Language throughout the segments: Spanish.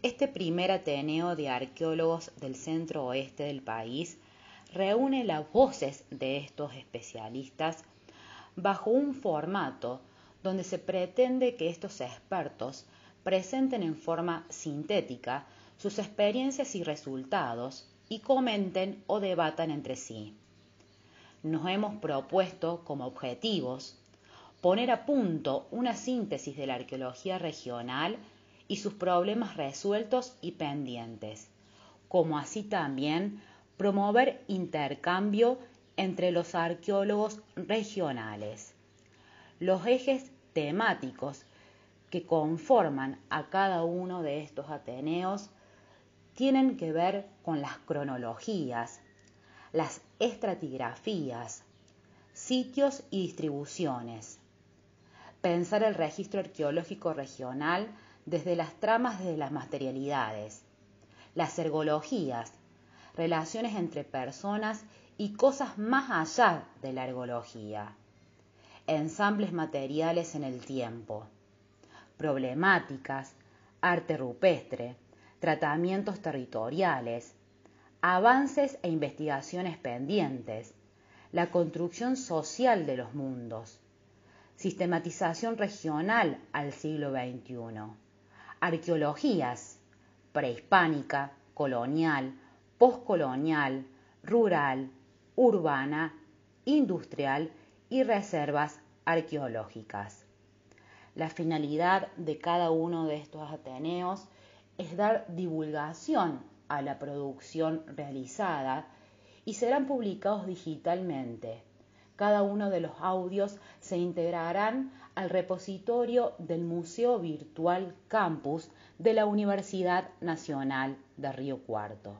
Este primer Ateneo de arqueólogos del centro oeste del país reúne las voces de estos especialistas bajo un formato donde se pretende que estos expertos presenten en forma sintética sus experiencias y resultados y comenten o debatan entre sí. Nos hemos propuesto como objetivos poner a punto una síntesis de la arqueología regional y sus problemas resueltos y pendientes, como así también promover intercambio entre los arqueólogos regionales. Los ejes temáticos que conforman a cada uno de estos Ateneos tienen que ver con las cronologías, las estratigrafías, sitios y distribuciones. Pensar el registro arqueológico regional desde las tramas de las materialidades, las ergologías, relaciones entre personas y cosas más allá de la ergología, ensambles materiales en el tiempo, problemáticas, arte rupestre, tratamientos territoriales, avances e investigaciones pendientes, la construcción social de los mundos, sistematización regional al siglo XXI, arqueologías, prehispánica, colonial, postcolonial, rural, urbana, industrial y reservas arqueológicas. La finalidad de cada uno de estos Ateneos es dar divulgación a la producción realizada y serán publicados digitalmente. Cada uno de los audios se integrarán al repositorio del Museo Virtual Campus de la Universidad Nacional de Río Cuarto.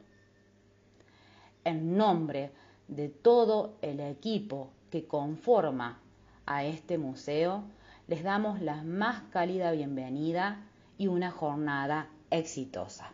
En nombre de todo el equipo que conforma a este museo, les damos la más cálida bienvenida y una jornada exitosa.